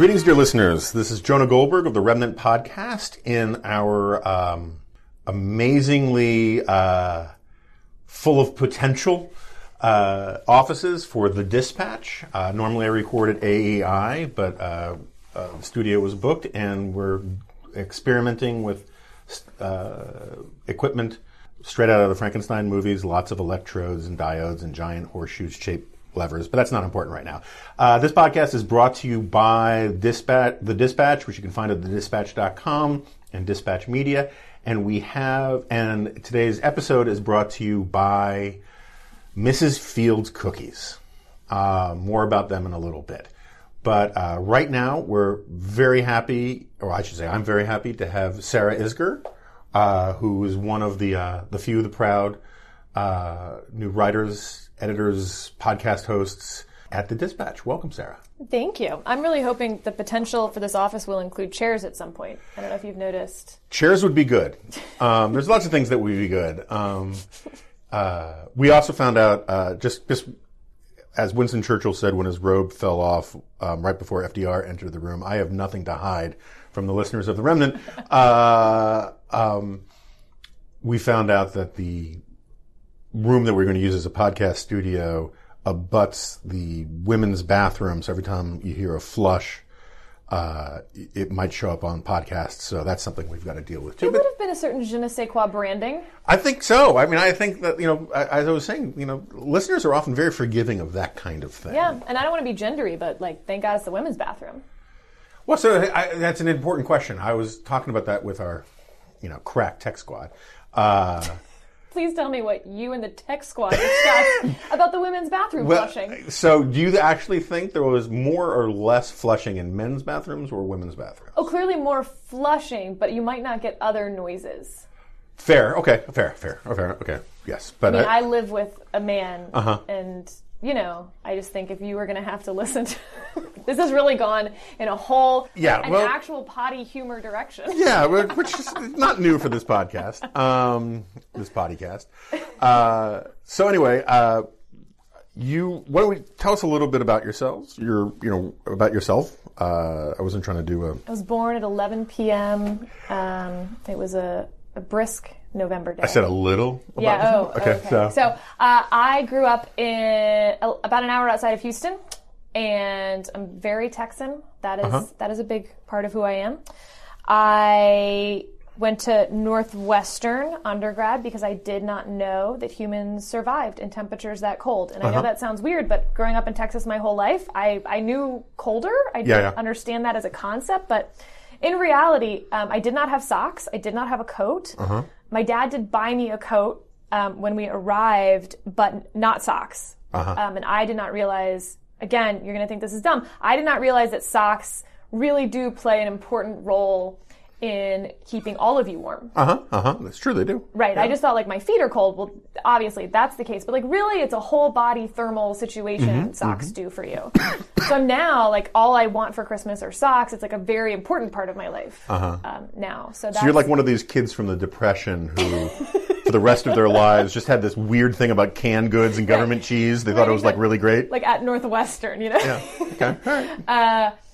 Greetings, dear listeners. This is Jonah Goldberg of the Remnant Podcast in our um, amazingly uh, full of potential uh, offices for the Dispatch. Uh, normally, I record at AEI, but uh, uh, the studio was booked, and we're experimenting with uh, equipment straight out of the Frankenstein movies. Lots of electrodes and diodes and giant horseshoes shaped levers, but that's not important right now. Uh, this podcast is brought to you by Dispatch, the Dispatch, which you can find at thedispatch.com and Dispatch Media. And we have, and today's episode is brought to you by Mrs. Fields Cookies. Uh, more about them in a little bit. But uh, right now, we're very happy, or I should say, I'm very happy to have Sarah Isgur, uh, who is one of the uh, the few, the proud uh, new writers editors, podcast hosts at the Dispatch. Welcome, Sarah. Thank you. I'm really hoping the potential for this office will include chairs at some point. I don't know if you've noticed. Chairs would be good. Um, there's lots of things that would be good. Um, uh, we also found out uh, just just as Winston Churchill said when his robe fell off um, right before FDR entered the room. I have nothing to hide from the listeners of the Remnant. Uh, um, we found out that the room that we're going to use as a podcast studio abuts the women's bathroom. So every time you hear a flush, uh, it might show up on podcasts. So that's something we've got to deal with too. It would have been a certain je ne sais quoi branding. I think so. I mean, I think that, you know, as I was saying, you know, listeners are often very forgiving of that kind of thing. Yeah, and I don't want to be gendery, but like, thank God it's the women's bathroom. Well, so I, that's an important question. I was talking about that with our, you know, crack tech squad. Uh, Please tell me what you and the tech squad discussed about the women's bathroom well, flushing. So, do you actually think there was more or less flushing in men's bathrooms or women's bathrooms? Oh, clearly more flushing, but you might not get other noises. Fair. Okay. Fair. Fair. Okay. Okay. Yes. But I mean, I, I live with a man, Uh-huh. and you know, I just think if you were going to have to listen to this has really gone in a whole Yeah, an well- actual potty humor direction. yeah, which is not new for this podcast, um, this podcast. Uh, so anyway, uh, you why don't we tell us a little bit about yourselves? Your, you know, about yourself. Uh, I wasn't trying to do a. I was born at 11 p.m. Um, it was a, a brisk November day. I said a little. About Yeah. Oh. yourself? Okay. So, So, uh, I grew up in about an hour outside of Houston, and I'm very Texan. That is- Uh-huh. that is a big part of who I am. I went to Northwestern undergrad because I did not know that humans survived in temperatures that cold. And I Uh-huh. know that sounds weird, but growing up in Texas my whole life, I, I knew colder. I Yeah, didn't yeah. understand that as a concept, but in reality, um, I did not have socks. I did not have a coat. Uh-huh. My dad did buy me a coat um, when we arrived, but not socks. Uh-huh. Um, and I did not realize. Again, you're going to think this is dumb. I did not realize that socks really do play an important role in keeping all of you warm. uh huh, uh huh. That's true. They do. Right. I just thought like my feet are cold. Well, obviously that's the case, but like really, it's a whole body thermal situation. Mm-hmm, Socks do for you. so now, like all I want for Christmas are socks. It's like a very important part of my life um, now. So, that's, Uh-huh. So you're like one of these kids from the Depression who, for the rest of their lives, just had this weird thing about canned goods and government cheese. They thought it was like really great. like at Northwestern, you know. yeah. Okay. All right.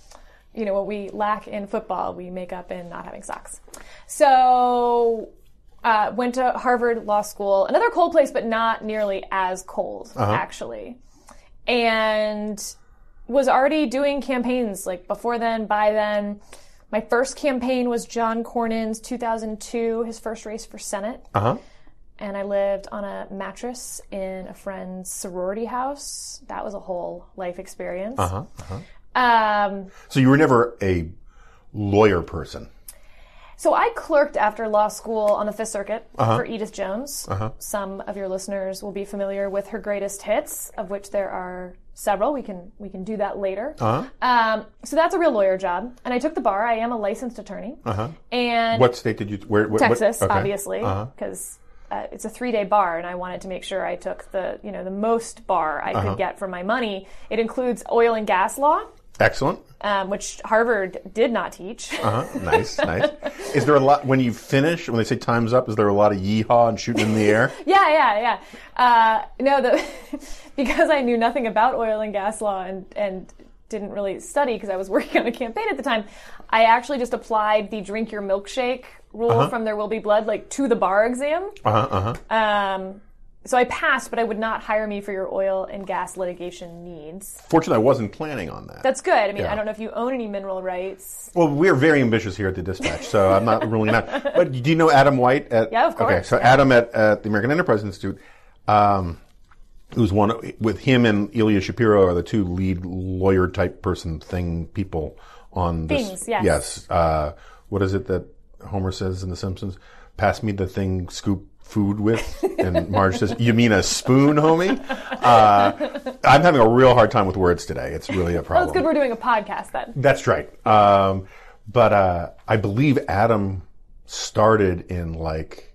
you know, what we lack in football, we make up in not having socks. So, uh, went to Harvard Law School, another cold place, but not nearly as cold, actually. And was already doing campaigns like before then, by then. My first campaign was John Cornyn's 2002, his first race for Senate. Uh huh. And I lived on a mattress in a friend's sorority house. That was a whole life experience. Uh huh. Uh-huh. Um, So you were never a lawyer person. so I clerked after law school on the Fifth Circuit Uh-huh. for Edith Jones. Some of your listeners will be familiar with her greatest hits, of which there are several. We can we can do that later. Uh-huh. Um, so that's a real lawyer job, and I took the bar. I am a licensed attorney, Uh-huh. and What state did you? Where? what- Texas, what- okay. obviously, Uh-huh. because uh, it's a three-day bar, and I wanted to make sure I took the you know the most bar I Uh-huh. could get for my money. It includes oil and gas law, Excellent. um, which Harvard did not teach. Uh-huh. Nice, nice. Is there a lot when you finish? When they say time's up, is there a lot of yeehaw and shooting in the air? yeah, yeah, yeah. Uh, no, the because I knew nothing about oil and gas law and and didn't really study because I was working on a campaign at the time. I actually just applied the drink your milkshake rule from There Will Be Blood like to the bar exam. Uh huh. Uh huh. Um, so I passed, but I would not hire me for your oil and gas litigation needs. Fortunately, I wasn't planning on that. That's good. I mean, Yeah. I don't know if you own any mineral rights. Well, we're very ambitious here at the Dispatch, so I'm not ruling it out. But do you know Adam White? At, Yeah, of course. Okay, so yeah. Adam at, at the American Enterprise Institute, um, who's one with him and Ilya Shapiro are the two lead lawyer type person thing people on this. Things, yes. Yes. Uh, what is it that Homer says in The Simpsons? Pass me the thing scoop food with, and Marge says, "You mean a spoon, homie?" Uh, I'm having a real hard time with words today. It's really a problem. That's good. We're doing a podcast then. That's right. Um, but uh, I believe Adam started in like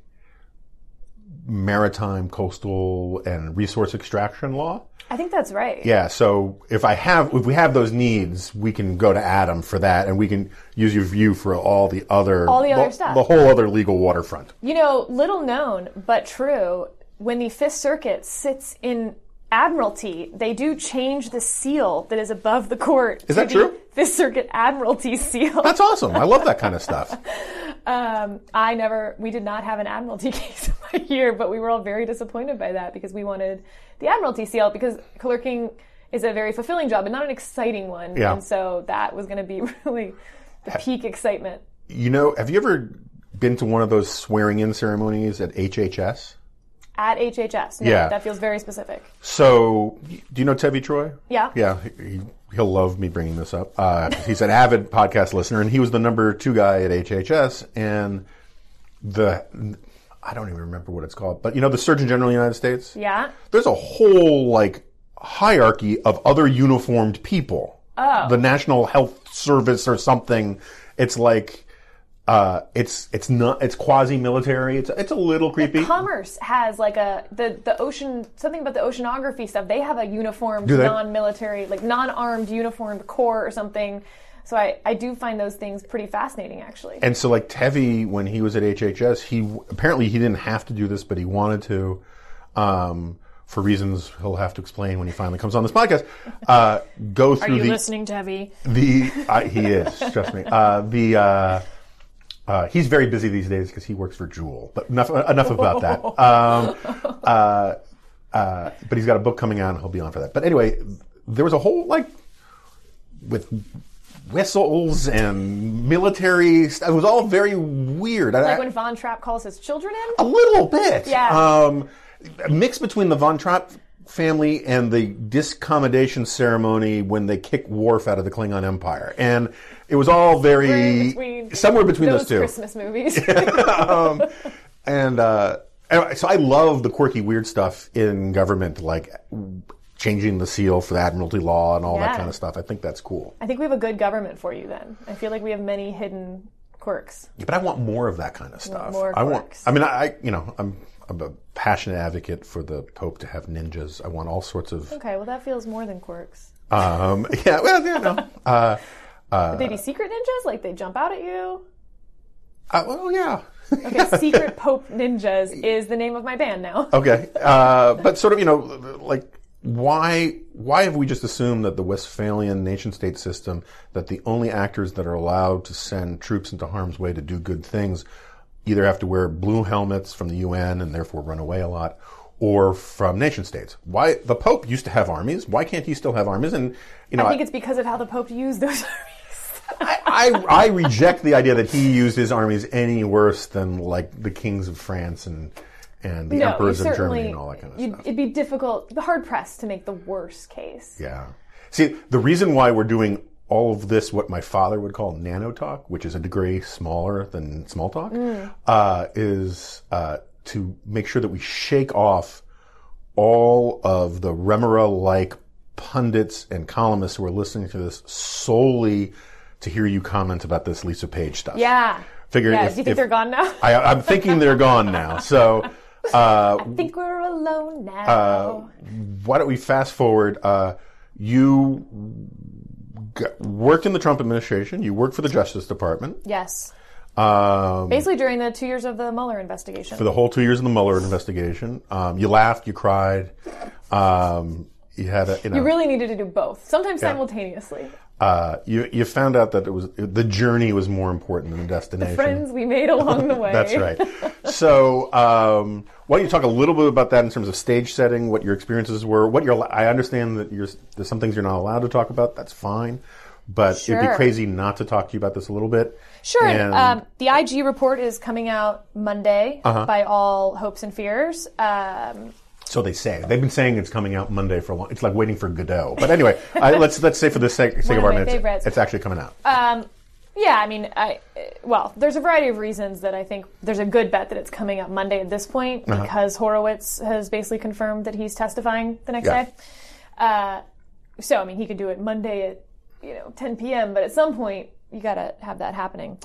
maritime, coastal, and resource extraction law. I think that's right. Yeah. So if I have, if we have those needs, we can go to Adam for that, and we can use your view for all the other, All the other stuff. the whole other legal waterfront. You know, little known but true, when the Fifth Circuit sits in Admiralty, they do change the seal that is above the court. Is to that the true? Fifth Circuit Admiralty seal. That's awesome. I love that kind of stuff. Um, I never, we did not have an Admiralty case in my year, but we were all very disappointed by that because we wanted the Admiralty seal because clerking is a very fulfilling job and not an exciting one. Yeah. And so that was going to be really the peak excitement. You know, have you ever been to one of those swearing-in ceremonies at HHS? At HHS. No, Yeah. That feels very specific. So, do you know Tevi Troy? Yeah. Yeah, he, he'll love me bringing this up. Uh, he's an avid podcast listener, and he was the number two guy at HHS. And the I don't even remember what it's called, but you know, the Surgeon General of the United States. Yeah. There's a whole like hierarchy of other uniformed people. Oh. The National Health Service or something. It's like. Uh, it's it's not it's quasi military. It's it's a little creepy. Commerce has like a the the ocean something about the oceanography stuff. They have a uniformed non-military like non-armed uniformed corps or something. So I I do find those things pretty fascinating actually. And so, like Tevi, when he was at HHS, he apparently he didn't have to do this, but he wanted to, um, for reasons he'll have to explain when he finally comes on this podcast. Uh, go through. Are through you the listening, Debbie? the I, he is trust me. Uh, the uh, he's very busy these days because he works for Juul. But enough enough about that. Um, uh, uh, but he's got a book coming out, and he'll be on for that. But anyway, there was a whole like with whistles and military. St- it was all very weird. I- Like when Von Trapp calls his children in? a little bit. Yeah. Um, a mix between the Von Trapp family and the discommendation ceremony when they kick Worf out of the Klingon Empire, and it was all very between somewhere between those those, two. Christmas movies. um, and uh, so I love the quirky, weird stuff in government, like changing the seal for the Admiralty law and all that kind of stuff. I think that's cool. I think we have a good government for you then. I feel like we have many hidden quirks. But I want more of that kind of stuff. more I want. quirks. I mean, I you know I'm I'm a passionate advocate for the Pope to have ninjas. I want all sorts of. Okay, well that feels more than quirks. Um, yeah, well, you know. Uh, Would they be secret ninjas? Like they jump out at you? uh, well, yeah. Okay, Secret Pope Ninjas is the name of my band now. Okay, uh, but sort of, you know, like why why have we just assumed that the Westphalian nation state system that the only actors that are allowed to send troops into harm's way to do good things either have to wear blue helmets from the UN and therefore run away a lot, or from nation states? Why the Pope used to have armies? Why can't he still have armies? And you know, I think it's because of how the Pope used those armies. I, I, I reject the idea that he used his armies any worse than like the kings of France and and the No, emperors of Germany and all that kind of stuff. It'd be difficult, hard pressed to make the worst case. Yeah. See, the reason why we're doing all of this, what my father would call nano talk, which is a degree smaller than small talk, uh, is uh, to make sure that we shake off all of the remora like pundits and columnists who are listening to this solely to hear you comment about this Lisa Page stuff. Yeah. Figure Yeah. if- Do you think if- they're gone now? I, I'm thinking they're gone now. So. Uh, I think we're alone now. uh, why don't we fast forward? Uh, you g worked in the Trump administration. You worked for the Justice Department yes. um, Basically, during the two years of the Mueller investigation. for the whole two years of the Mueller investigation. Um, you laughed, you cried, um, you had a, you know, you really needed to do both, sometimes simultaneously. Uh, you you found out that it was the journey was more important than the destination. The Friends we made along the way. That's right. So, um, why don't you talk a little bit about that in terms of stage setting, what your experiences were, what you're. I understand that you're, there's some things you're not allowed to talk about. That's fine, but it'd be crazy not to talk to you about this a little bit. Sure. And, um, the IG report is coming out Monday Uh-huh. by all hopes and fears. Um, so they say they've been saying it's coming out Monday for a long. It's like waiting for Godot. But anyway, I, let's let's say for the sake, sake of our minutes, favorites. it's actually coming out. um, yeah, I mean, I well, there's a variety of reasons that I think there's a good bet that it's coming out Monday at this point Uh-huh. because Horowitz has basically confirmed that he's testifying the next Yeah. day. Uh, so I mean, he could do it Monday at you know 10 p.m., but at some point you got to have that happening.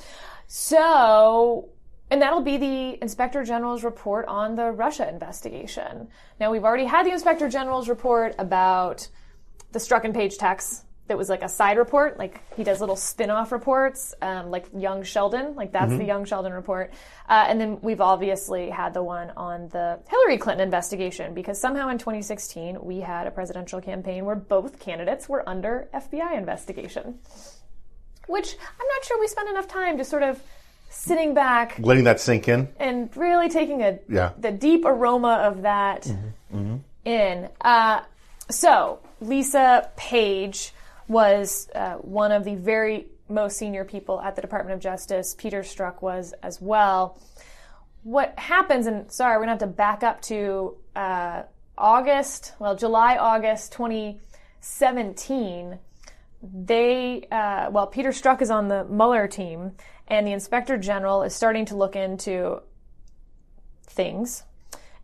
So. And that'll be the Inspector General's report on the Russia investigation. Now, we've already had the Inspector General's report about the Strzok and Page text that was like a side report. Like he does little spin off reports, um, like Young Sheldon. Like that's the Young Sheldon report. Uh, and then we've obviously had the one on the Hillary Clinton investigation because somehow in 2016 we had a presidential campaign where both candidates were under FBI investigation. Which I'm not sure we spent enough time to sort of sitting back Letting that sink in. and really taking a Yeah. the deep aroma of that in. Uh, so Lisa Page was uh, one of the very most senior people at the Department of Justice. Peter Strzok was as well. What happens, and sorry, we're gonna have to back up to uh, August, well, July, August 2017 they uh, well peter Strzok is on the mueller team and the inspector general is starting to look into things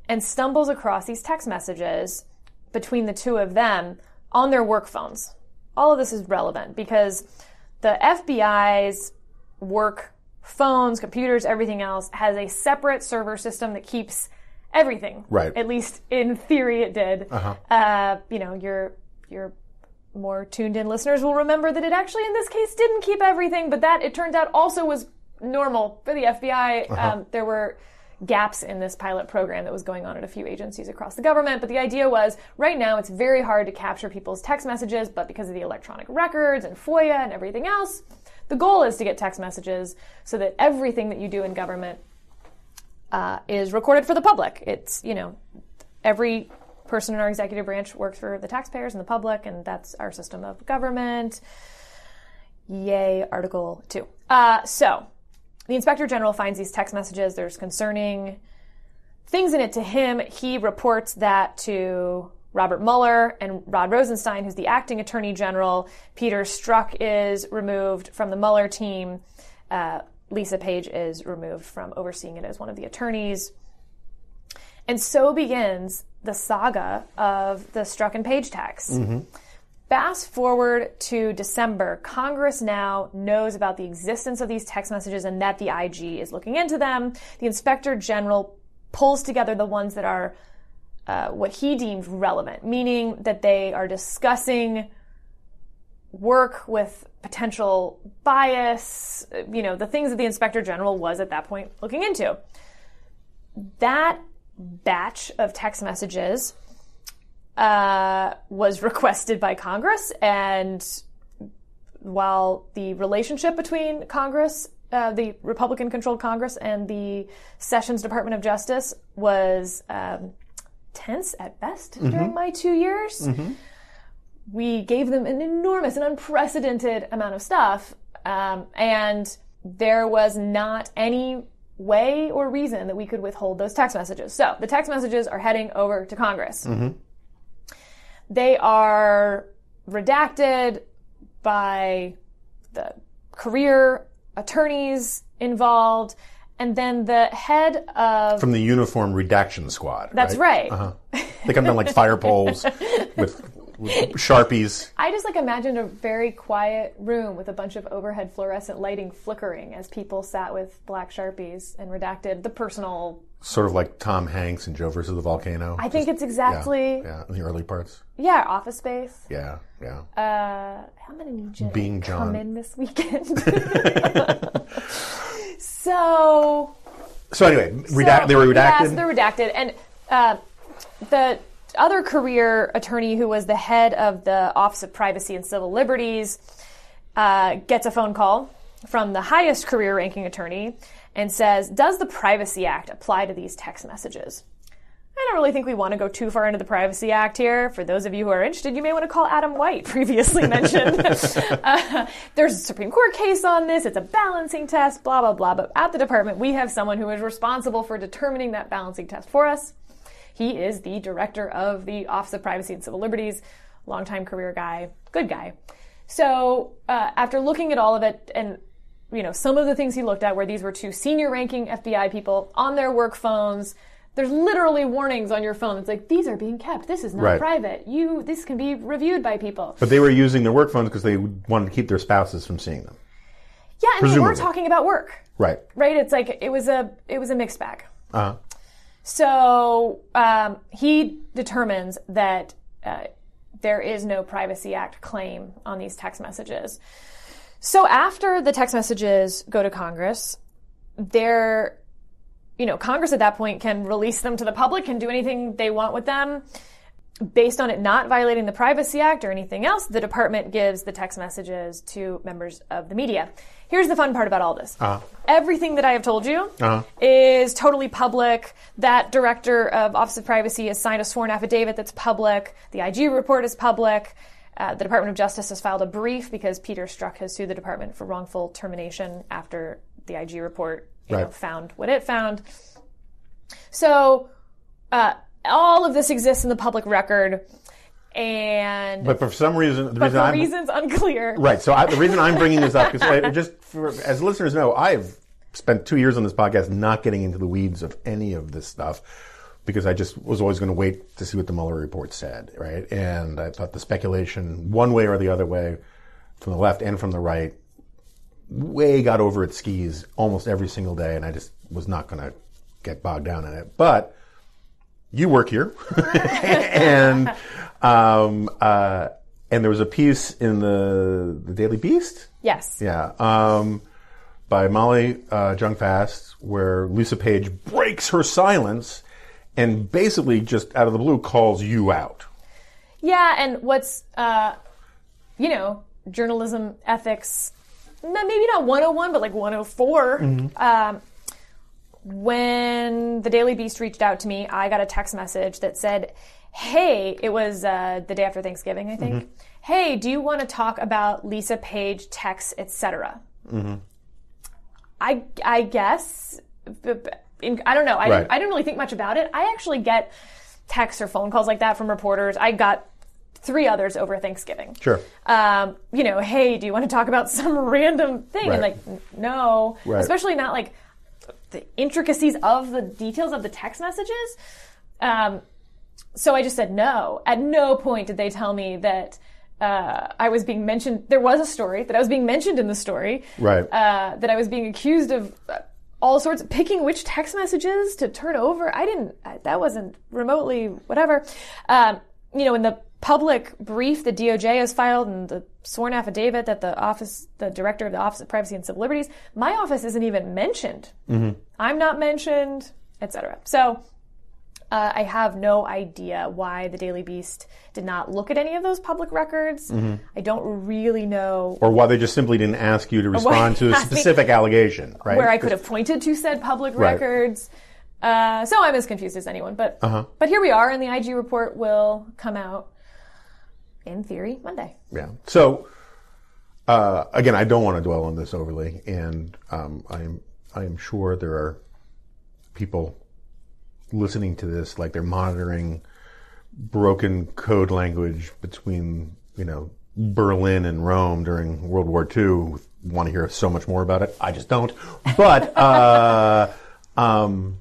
and stumbles across these text messages between the two of them on their work phones. All of this is relevant because the fbi's work phones computers everything else has a separate server system that keeps everything. Right. at least in theory it did. Uh, you know your your more tuned in listeners will remember that it actually in this case didn't keep everything, but that it turns out also was normal for the FBI. Um, there were gaps in this pilot program that was going on at a few agencies across the government, but the idea was right now it's very hard to capture people's text messages, but because of the electronic records and FOIA and everything else, the goal is to get text messages so that everything that you do in government uh, is recorded for the public. It's, you know, every person in our executive branch works for the taxpayers and the public, and that's our system of government. Yay, Article 2. Uh, so, the Inspector General finds these text messages. There's concerning things in it to him. He reports that to Robert Mueller and Rod Rosenstein, who's the acting Attorney General. Peter Strzok is removed from the Mueller team. Uh, Lisa Page is removed from overseeing it as one of the attorneys. And so begins the saga of the Strzok and Page text. Fast forward to December, Congress now knows about the existence of these text messages and that the IG is looking into them. The Inspector General pulls together the ones that are uh, what he deemed relevant, meaning that they are discussing work with potential bias, you know, the things that the Inspector General was at that point looking into. That batch of text messages uh, was requested by Congress, and while the relationship between Congress, uh, the Republican controlled Congress, and the Sessions Department of Justice was um, tense at best during my two years, we gave them an enormous and unprecedented amount of stuff. Um, and there was not any way or reason that we could withhold those text messages. So the text messages are heading over to Congress. They are redacted by the career attorneys involved, and then the head of From the uniform redaction squad. that's right. Uh-huh. They come down like fire poles with, with sharpies. I just like imagined a very quiet room with a bunch of overhead fluorescent lighting flickering as people sat with black sharpies and redacted the personal. Sort of like Tom Hanks and Joe versus the Volcano. I think it's exactly yeah, in the early parts. yeah, Office Space. Yeah, yeah. Uh, I'm gonna need you to Being come in this weekend. so so anyway, redact- So- they were redacted. Yes, they're redacted. And uh, the other career attorney who was the head of the Office of Privacy and Civil Liberties uh, gets a phone call from the highest career ranking attorney and says, Does the Privacy Act apply to these text messages? I don't really think we want to go too far into the Privacy Act here. For those of you who are interested, you may want to call Adam White, previously mentioned. uh, there's a Supreme Court case on this. It's a balancing test, blah, blah, blah. But at the department, we have someone who is responsible for determining that balancing test for us. He is the director of the Office of Privacy and Civil Liberties, longtime career guy, good guy. So uh, after looking at all of it and you know some of the things he looked at where these were two senior ranking FBI people on their work phones there's literally warnings on your phone it's like these are being kept this is not Right. private you this can be reviewed by people but they were using their work phones because they wanted to keep their spouses from seeing them. yeah and we were talking about work Right. right it's like it was a it was a mixed bag Uh-huh. So um, he determines that uh, there is no Privacy Act claim on these text messages. So after the text messages go to Congress, they're, you know, Congress at that point can release them to the public, can do anything they want with them. Based on it not violating the Privacy Act or anything else, the department gives the text messages to members of the media. Here's the fun part about all this. Everything that I have told you is totally public. That director of Office of Privacy has signed a sworn affidavit that's public. The IG report is public. Uh, the Department of Justice has filed a brief because Peter Strzok has sued the department for wrongful termination after the IG report you know, found what it found. So uh, all of this exists in the public record, and But for some reason, the reason for I'm reasons unclear. right. So I, the reason I'm bringing this up is I, just for, as listeners know, I've spent two years on this podcast not getting into the weeds of any of this stuff because I just was always going to wait to see what the Mueller report said, right? And I thought the speculation, one way or the other way, from the left and from the right, way got over its skis almost every single day, and I just was not going to get bogged down in it. But you work here, and um, uh, and there was a piece in the the Daily Beast, Yes. yeah, um, by Molly uh, Jong-Fast, where Lisa Page breaks her silence and basically just out of the blue calls you out. Yeah, and what's uh, you know, journalism ethics, maybe not 101, but like 104. Um, when the Daily Beast reached out to me, I got a text message that said, "Hey, it was uh, the day after Thanksgiving, I think. Hey, do you want to talk about Lisa Page texts, etc.?" I I guess b- b- in, I don't know. I Right. didn't, I didn't really think much about it. I actually get texts or phone calls like that from reporters. I got three others over Thanksgiving. Sure. Um, you know, hey, do you want to talk about some random thing? And like, no, Right. especially not like the intricacies of the details of the text messages. Um, so I just said no. At no point did they tell me that uh, I was being mentioned. There was a story that I was being mentioned in the story. Right. Uh, that I was being accused of uh, all sorts of picking which text messages to turn over. I didn't. That wasn't remotely whatever. Um, you know, in the public brief the DOJ has filed and the sworn affidavit that the office, the director of the Office of Privacy and Civil Liberties, my office isn't even mentioned. I'm not mentioned, etc. So uh, I have no idea why the Daily Beast did not look at any of those public records. I don't really know Or why they just simply didn't ask you to respond to a specific allegation, right? where I could have pointed to said public Right. records. Uh, so I'm as confused as anyone. But Uh-huh. but here we are, and the IG report will come out in theory Monday. Yeah. So Uh, again, I don't want to dwell on this overly, and um, I am I am sure there are people listening to this like they're monitoring broken code language between you know Berlin and Rome during World War II. Want to hear so much more about it? I just don't. But uh, um,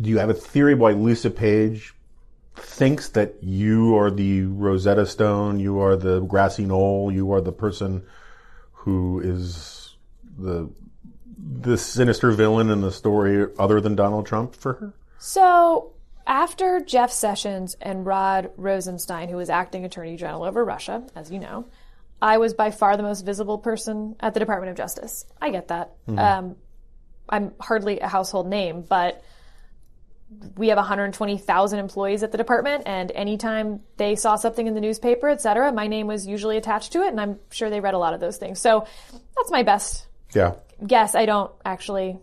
do you have a theory why Lisa Page thinks that you are the Rosetta Stone, you are the grassy knoll, you are the person who is the the sinister villain in the story other than Donald Trump for her? So after Jeff Sessions and Rod Rosenstein, who was acting attorney general over Russia, as you know, I was by far the most visible person at the Department of Justice. I get that. Um, I'm hardly a household name, but we have 120,000 employees at the department, and anytime they saw something in the newspaper, et cetera, my name was usually attached to it, and I'm sure they read a lot of those things. So that's my best Yeah. guess. I don't actually.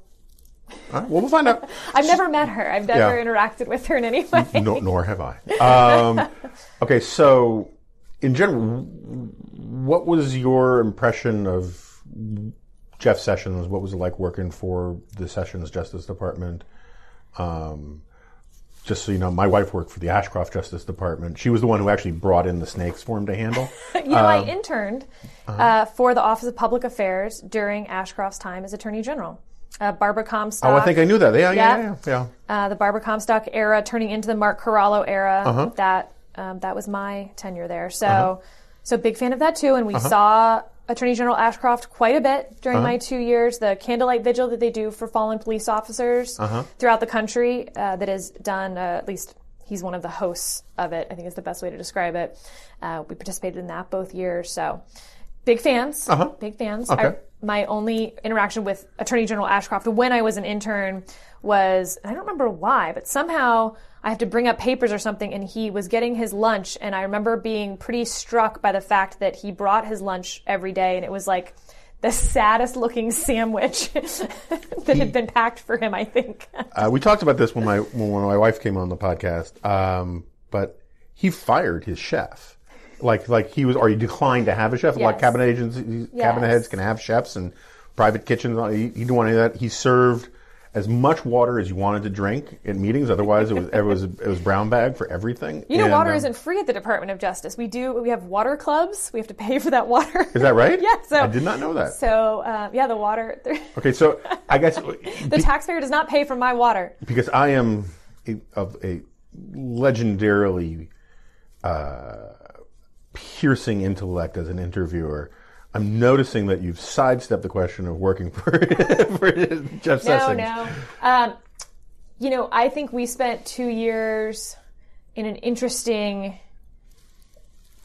All right, well, we'll find out. I've never met her. I've never Yeah. interacted with her in any way. no, nor have I. Um, okay, so in general, what was your impression of Jeff Sessions? What was it like working for the Sessions Justice Department? Um, just so you know, my wife worked for the Ashcroft Justice Department. She was the one who actually brought in the snakes for him to handle. You know, I interned uh, for the Office of Public Affairs during Ashcroft's time as Attorney General. Uh, Barbara Comstock. Oh, I think I knew that. Yeah, yeah, Yeah. yeah, yeah. uh, the Barbara Comstock era, turning into the Mark Corallo era. Uh-huh. That um, that was my tenure there. So so big fan of that too. And we saw Attorney General Ashcroft quite a bit during Uh-huh. my two years. The candlelight vigil that they do for fallen police officers Uh-huh. throughout the country uh, that is done. Uh, at least he's one of the hosts of it. I think is the best way to describe it. Uh, we participated in that both years. So big fans. Big fans. Uh-huh. Okay. I, my only interaction with Attorney General Ashcroft when I was an intern was I don't remember why, but somehow I have to bring up papers or something, and he was getting his lunch, and I remember being pretty struck by the fact that he brought his lunch every day, and it was like the saddest looking sandwich that had been packed for him. I think. Uh, we talked about this when my when my wife came on the podcast, um, but he fired his chef. Like like he was, or he declined to have a chef. Like cabinet agents, cabinet heads can have chefs and private kitchens. He, he didn't want any of that. He served as much water as you wanted to drink at meetings. Otherwise, it was it was it was brown bag for everything. You know, And, water um, isn't free at the Department of Justice. We do. We have water clubs. We have to pay for that water. Is that right? yeah. So I did not know that. So uh, yeah, the water. Okay, so I guess the taxpayer does not pay for my water. because I am a, of a legendarily uh, piercing intellect as an interviewer. I'm noticing that you've sidestepped the question of working for, for Jeff No, Sessions. no. Um, you know, I think we spent two years in an interesting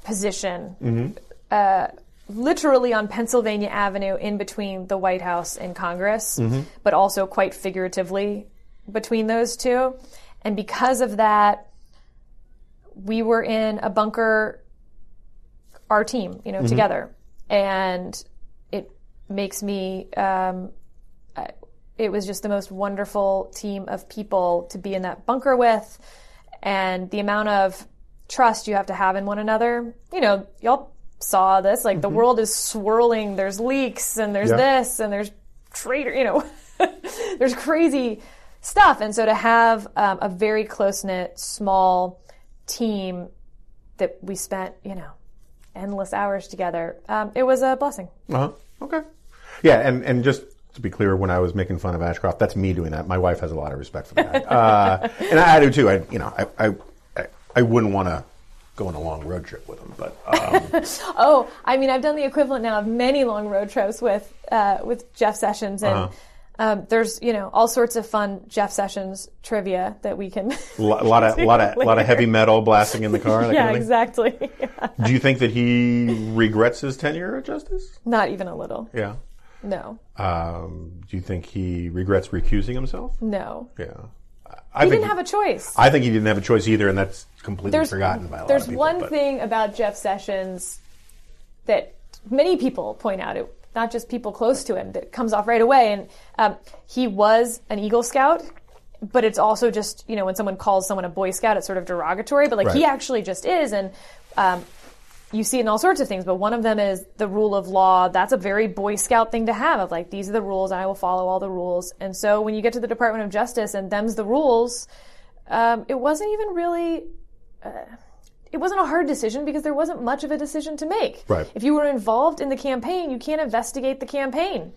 position, uh, literally on Pennsylvania Avenue, in between the White House and Congress, but also quite figuratively between those two. And because of that, we were in a bunker, our team, you know, together. And it makes me um, it was just the most wonderful team of people to be in that bunker with. And the amount of trust you have to have in one another you know y'all saw this like the world is swirling. There's leaks and there's Yeah. this and there's traitor you know there's crazy stuff. And so to have um, a very close-knit small team that we spent you know endless hours together um, it was a blessing Uh-huh. Okay. Yeah, and, and just to be clear, when I was making fun of Ashcroft, that's me doing that. My wife has a lot of respect for that, uh, and I do too. I, you know, I, I, I, I wouldn't want to go on a long road trip with him, but um, Oh, I mean, I've done the equivalent now of many long road trips with uh, with Jeff Sessions, and Uh-huh. Um, there's you know all sorts of fun Jeff Sessions trivia that we can. a lot, lot of, lot of, lot of heavy metal blasting in the car. Yeah, kind of thing. exactly. Do you think that he regrets his tenure at Justice? Not even a little. Yeah. No, Um, do you think he regrets recusing himself? no. Yeah. I He didn't have a choice. I think he didn't have a choice either, and that's completely there's forgotten by a lot there's of people. There's one but- thing about Jeff Sessions that many people point out. It, not just people close to him that comes off right away. And um, he was an Eagle Scout, but it's also just you know when someone calls someone a Boy Scout, it's sort of derogatory. But like he actually just is. And um, you see it in all sorts of things, but one of them is the rule of law. That's a very Boy Scout thing to have of like, these are the rules and I will follow all the rules. And so when you get to the Department of Justice and them's the rules, um, it wasn't even really, uh, it wasn't a hard decision because there wasn't much of a decision to make. Right. If you were involved in the campaign, you can't investigate the campaign.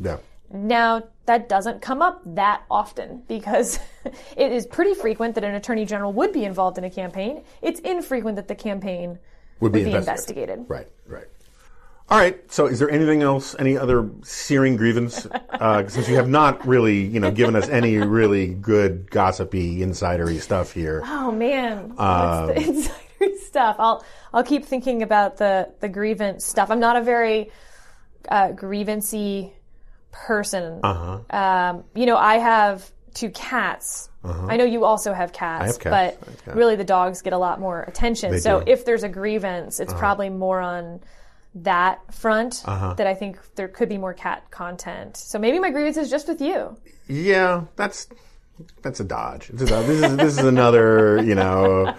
Yeah. Now, that doesn't come up that often because it is pretty frequent that an attorney general would be involved in a campaign. It's infrequent that the campaign Would be, would be investigated. investigated. Right, right. All right. So, is there anything else? Any other searing grievance? Uh, since you have not really, you know, given us any really good gossipy, insidery stuff here. Oh man, insider stuff. I'll I'll keep thinking about the the grievance stuff. I'm not a very uh, grievancy person. Uh-huh. Um, you know, I have two cats. Uh-huh. I know you also have cats, Uh-huh. have cats. but have really the dogs get a lot more attention. They so do. Uh-huh. if there's a grievance, it's probably more on that front Uh-huh. that I think there could be more cat content. So maybe my grievance is just with you. Yeah, that's that's a dodge. This is this is another, you know,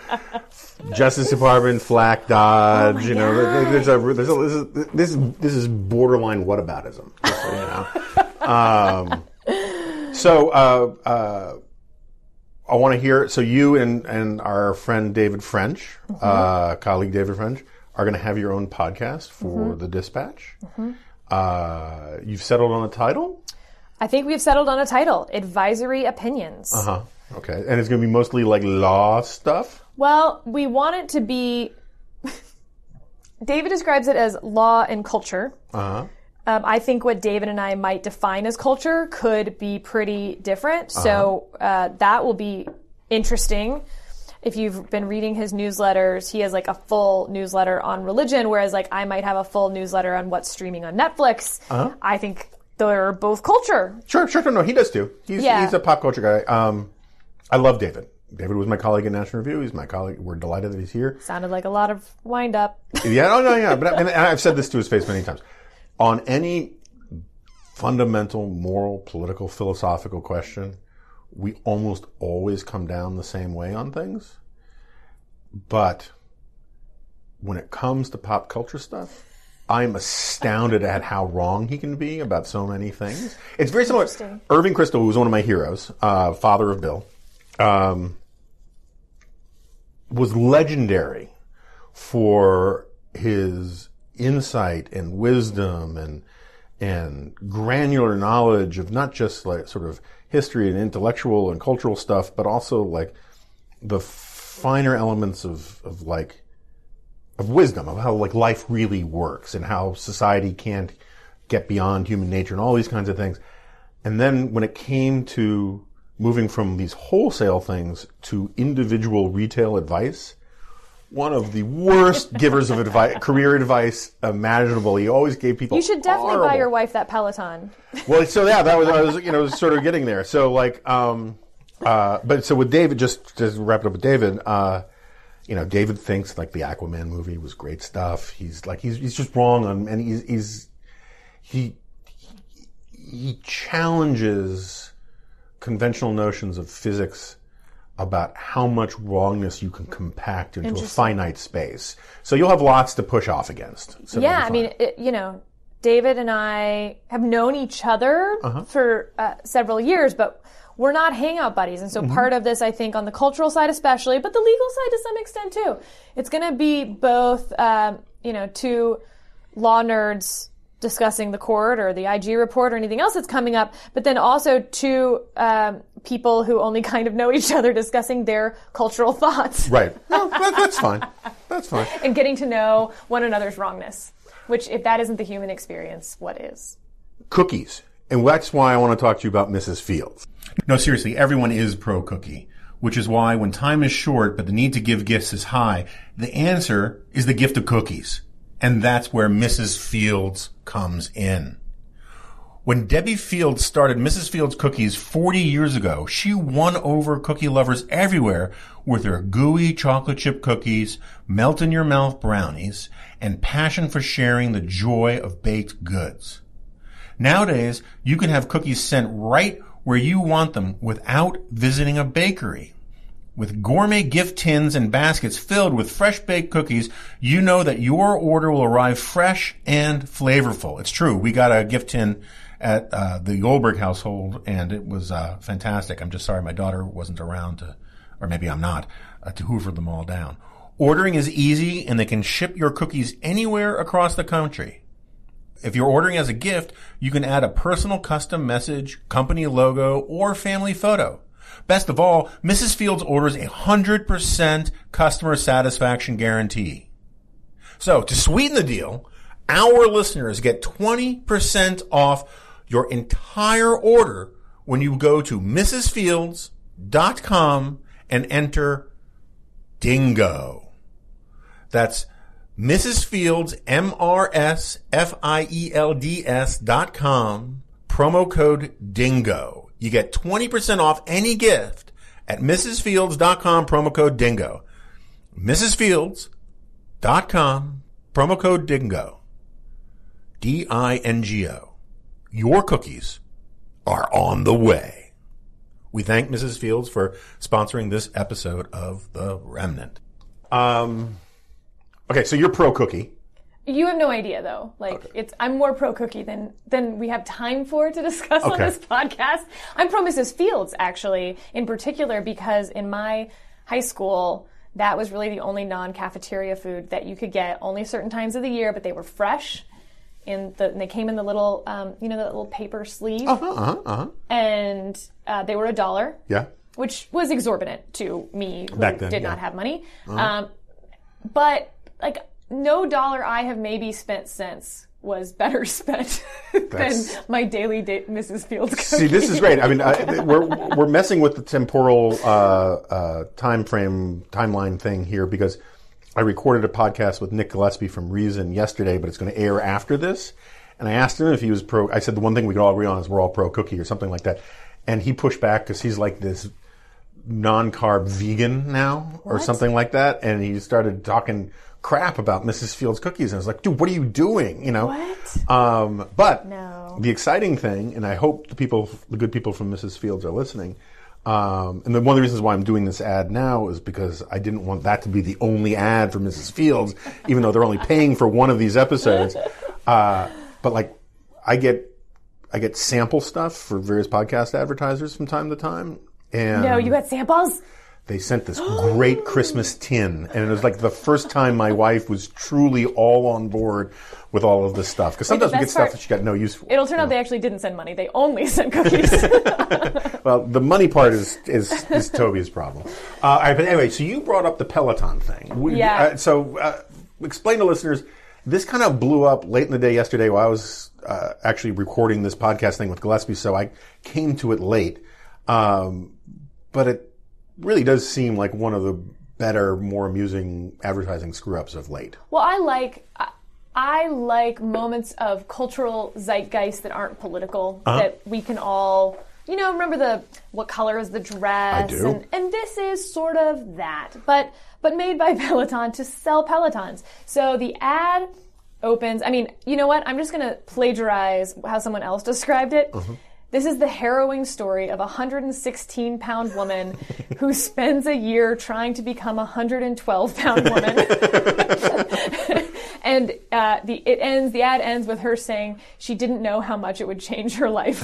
Justice Department flack dodge. you know, there's a there's a this is this is, this is borderline whataboutism. you know. Um, so uh, uh, I want to hear. So you and and our friend David French, uh, colleague David French, are going to have your own podcast for the Dispatch. Uh, you've settled on a title. I think we've settled on a title: advisory opinions. Uh huh. Okay, and it's going to be mostly like law stuff. Well, we want it to be. David describes it as law and culture. Uh huh. Um, I think what David and I might define as culture could be pretty different. Uh-huh. So uh, that will be interesting. If you've been reading his newsletters, he has like a full newsletter on religion, whereas like I might have a full newsletter on what's streaming on Netflix. Uh-huh. I think they're both culture. Sure, sure, sure. No, he does too. He's Yeah. he's a pop culture guy. Um, I love David. David was my colleague in National Review. He's my colleague. We're delighted that he's here. Sounded like a lot of wind up. Yeah, oh no, yeah. But and I've said this to his face many times. On any fundamental moral, political, philosophical question, we almost always come down the same way on things. But when it comes to pop culture stuff, I'm astounded at how wrong he can be about so many things. It's very similar. Irving Kristol, who was one of my heroes, uh, father of Bill, um, was legendary for his insight and wisdom and and granular knowledge of not just like sort of history and intellectual and cultural stuff, but also like the finer elements of, of like of wisdom of how like life really works and how society can't get beyond human nature and all these kinds of things. And then when it came to moving from these wholesale things to individual retail advice, one of the worst givers of advice, career advice imaginable. He always gave people. You should definitely buy your wife that Peloton. well, so yeah, that was I was you know sort of getting there. So like, um, uh, but so with David, just to wrap it up with David, uh, you know, David thinks like the Aquaman movie was great stuff. He's like he's he's just wrong on, and he's he's he he challenges conventional notions of physics about how much wrongness you can compact into a finite space. So you'll have lots to push off against. So yeah, I mean, it, you know, David and I have known each other Uh-huh. for uh, several years, but we're not hangout buddies. And so Mm-hmm. part of this, I think, on the cultural side especially, but the legal side to some extent too, it's going to be both, um, you know, two law nerds discussing the court or the IG report or anything else that's coming up, but then also two um, people who only kind of know each other discussing their cultural thoughts right. No, that, that's fine. That's fine. and getting to know one another's wrongness. Which, if that isn't the human experience, what is? cookies. And that's why I want to talk to you about Mrs. Fields. No, seriously, everyone is pro cookie, which is why when time is short but the need to give gifts is high, the answer is the gift of cookies. And that's where Mrs. Fields comes in. When Debbie Fields started Mrs. Fields Cookies 40 years ago, she won over cookie lovers everywhere with her gooey chocolate chip cookies, melt in your mouth brownies, and passion for sharing the joy of baked goods. Nowadays, you can have cookies sent right where you want them without visiting a bakery. with gourmet gift tins and baskets filled with fresh baked cookies, you know that your order will arrive fresh and flavorful. It's true. We got a gift tin at uh, the Goldberg household, and it was uh, fantastic. I'm just sorry my daughter wasn't around to, or maybe I'm not, uh, to hoover them all down. Ordering is easy, and they can ship your cookies anywhere across the country. If you're ordering as a gift, you can add a personal custom message, company logo, or family photo. Best of all, Mrs. Fields orders a 100% customer satisfaction guarantee. So to sweeten the deal, our listeners get 20% off your entire order when you go to mrsfields.com and enter DINGO. That's Mrs. Fields, M-R-S-F-I-E-L-D-S dot com, promo code DINGO. You get 20% off any gift at mrsfields.com, promo code DINGO. mrsfields.com, promo code DINGO. D-I-N-G-O. Your cookies are on the way. We thank Mrs. Fields for sponsoring this episode of The Remnant. Um, okay, so you're pro cookie. You have no idea though. Like it's I'm more pro cookie than than we have time for to discuss on this podcast. I'm pro Mrs. Fields actually, in particular because in my high school that was really the only non-cafeteria food that you could get only certain times of the year, but they were fresh. In the, and they came in the little, um, you know, the little paper sleeve, Uh-huh, uh-huh. and uh, they were a dollar Yeah. which was exorbitant to me who then, did yeah. Uh-huh. not have money. Um, but like no dollar I have maybe spent since was better spent than my daily da- Mrs. Fields cookie. See, this is great. I mean, I, we're we're messing with the temporal uh, uh, time frame timeline thing here because I recorded a podcast with Nick Gillespie from Reason yesterday, but it's going to air after this. And I asked him if he was pro. I said the one thing we could all agree on is we're all pro cookie or something like that. And he pushed back because he's like this non-carb vegan now or something like that. And he started talking crap about Mrs. Fields cookies. And I was like, dude, what are you doing? You know? What? Um, but No. the exciting thing, and I hope the people, the good people from Mrs. Fields are listening. Um, and then one of the reasons why I'm doing this ad now is because I didn't want that to be the only ad for Mrs. Fields, even though they're only paying for one of these episodes. Uh, but like, I get, I get sample stuff for various podcast advertisers from time to time. And no, you had samples. They sent this great Christmas tin, and it was like the first time my wife was truly all on board with all of this stuff. Because sometimes we get stuff part- that she got no use for. It'll turn out they actually didn't send money. They only sent cookies. Well, the money part is is, is Toby's problem. Uh, all right, but anyway, so you brought up the Peloton thing. We- Yeah. uh, so uh, explain to listeners. This kind of blew up late in the day yesterday while I was uh, actually recording this podcast thing with Gillespie, so I came to it late. Um, but it really does seem like one of the better, more amusing advertising screw ups of late. well, I like. I, I like moments of cultural zeitgeist that aren't political, Uh-huh. that we can all, you know, remember the what color is the dress, I do. and and this is sort of that, but but made by Peloton to sell Pelotons. So the ad opens. I mean, you know what? I'm just going to plagiarize how someone else described it. Uh-huh. This is the harrowing story of a 116 pound woman who spends a year trying to become a 112 pound woman. and uh, the it ends. The ad ends with her saying she didn't know how much it would change her life.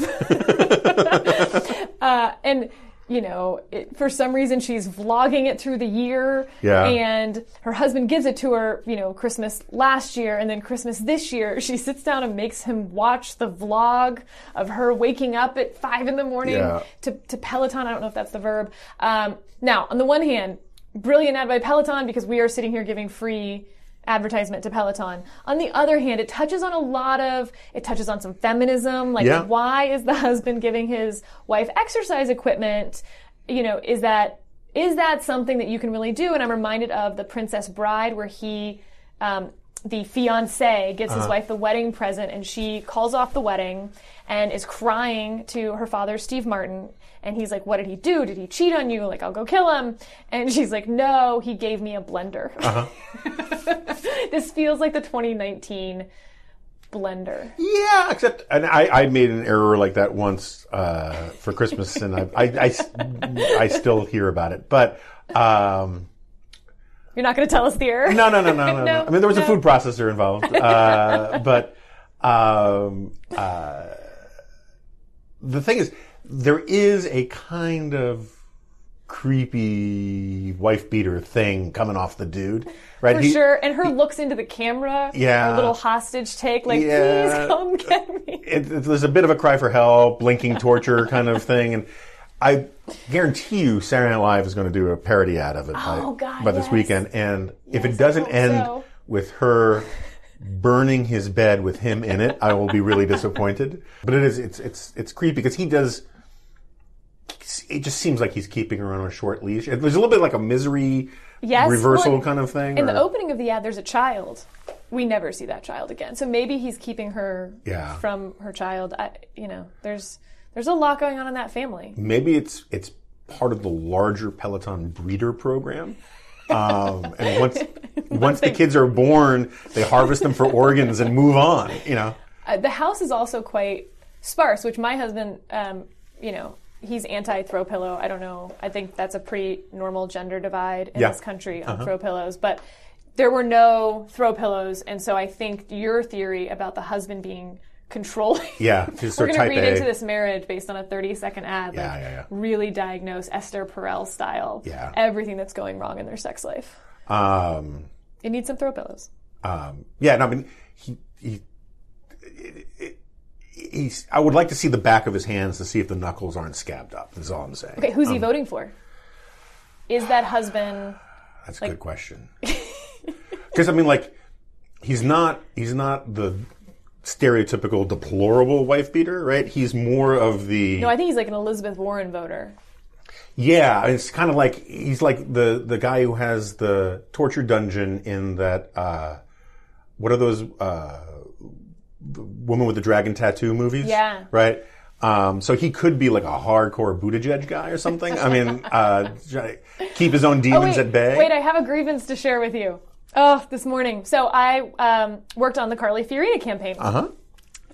uh, and you know, it, for some reason, she's vlogging it through the year. Yeah. And her husband gives it to her, you know, Christmas last year, and then Christmas this year. She sits down and makes him watch the vlog of her waking up at five in the morning Yeah. to, to Peloton. I don't know if that's the verb. Um, now, on the one hand, brilliant ad by Peloton because we are sitting here giving free advertisement to Peloton. On the other hand, it touches on a lot of, it touches on some feminism, like Yeah. why is the husband giving his wife exercise equipment? You know, is that, is that something that you can really do? And I'm reminded of the Princess Bride where he, um, the fiance gives his wife the wedding present and she calls off the wedding and is crying to her father, Steve Martin. And he's like, What did he do? Did he cheat on you? Like, I'll go kill him. And she's like, No, he gave me a blender. this feels like the 2019 blender. Yeah, except and I, I made an error like that once uh, for Christmas, and I still hear about it. But um, You're not going to tell us the error? no, no, no, no, no, no. No, I mean, there was a food processor involved, uh, but um, uh, the thing is, there is a kind of creepy wife beater thing coming off the dude, right? For He- sure. And her looks into the camera. Yeah. A little hostage take, like, Yeah. please come get me. it, it- there's a bit of a cry for help, blinking torture kind of thing, and I guarantee you, Saturday Night Live is going to do a parody ad of it by, Oh, God, by this yes. weekend. And if it doesn't end so. with her burning his bed with him in it, I will be really disappointed. But it is it's it's it's creepy because he does. It just seems like he's keeping her on a short leash. There's a little bit like a misery Yes, reversal well, kind of thing. In the opening of the ad, there's a child. We never see that child again. So maybe he's keeping her Yeah. from her child. I, you know, there's there's a lot going on in that family. maybe it's it's part of the larger Peloton breeder program. Um, and once once the kids are born, they harvest them for organs and move on. You know, Uh, the house is also quite sparse, which my husband, um, you know, he's anti throw pillow. I don't know. I think that's a pretty normal gender divide in Yeah. Uh-huh. this country on throw pillows, but there were no throw pillows, and so I think your theory about the husband being controlling. Yeah, we're going to read A. into this marriage based on a 30 second ad. Yeah, like, yeah, yeah. Really diagnose Esther Perel style. Yeah. Everything that's going wrong in their sex life. um, It needs some throw pillows. um, yeah. No, I mean, he, he, it, it, he's. I would like to see the back of his hands to see if the knuckles aren't scabbed up. That's all I'm saying. Okay, who's he Um, voting for? Is that husband? That's a good question. Because I mean, like, he's not he's not the stereotypical deplorable wife beater, right? He's more of the No, I think he's like an Elizabeth Warren voter. yeah. It's kind of like he's like the the guy who has the torture dungeon in that. Uh, what are those uh, woman with the dragon tattoo movies? Yeah. right. Um, so he could be like a hardcore Buttigieg guy or something. I mean, uh, keep his own demons wait, at bay. wait, I have a grievance to share with you. Oh, this morning. So I um, worked on the Carly Fiorina campaign. uh huh.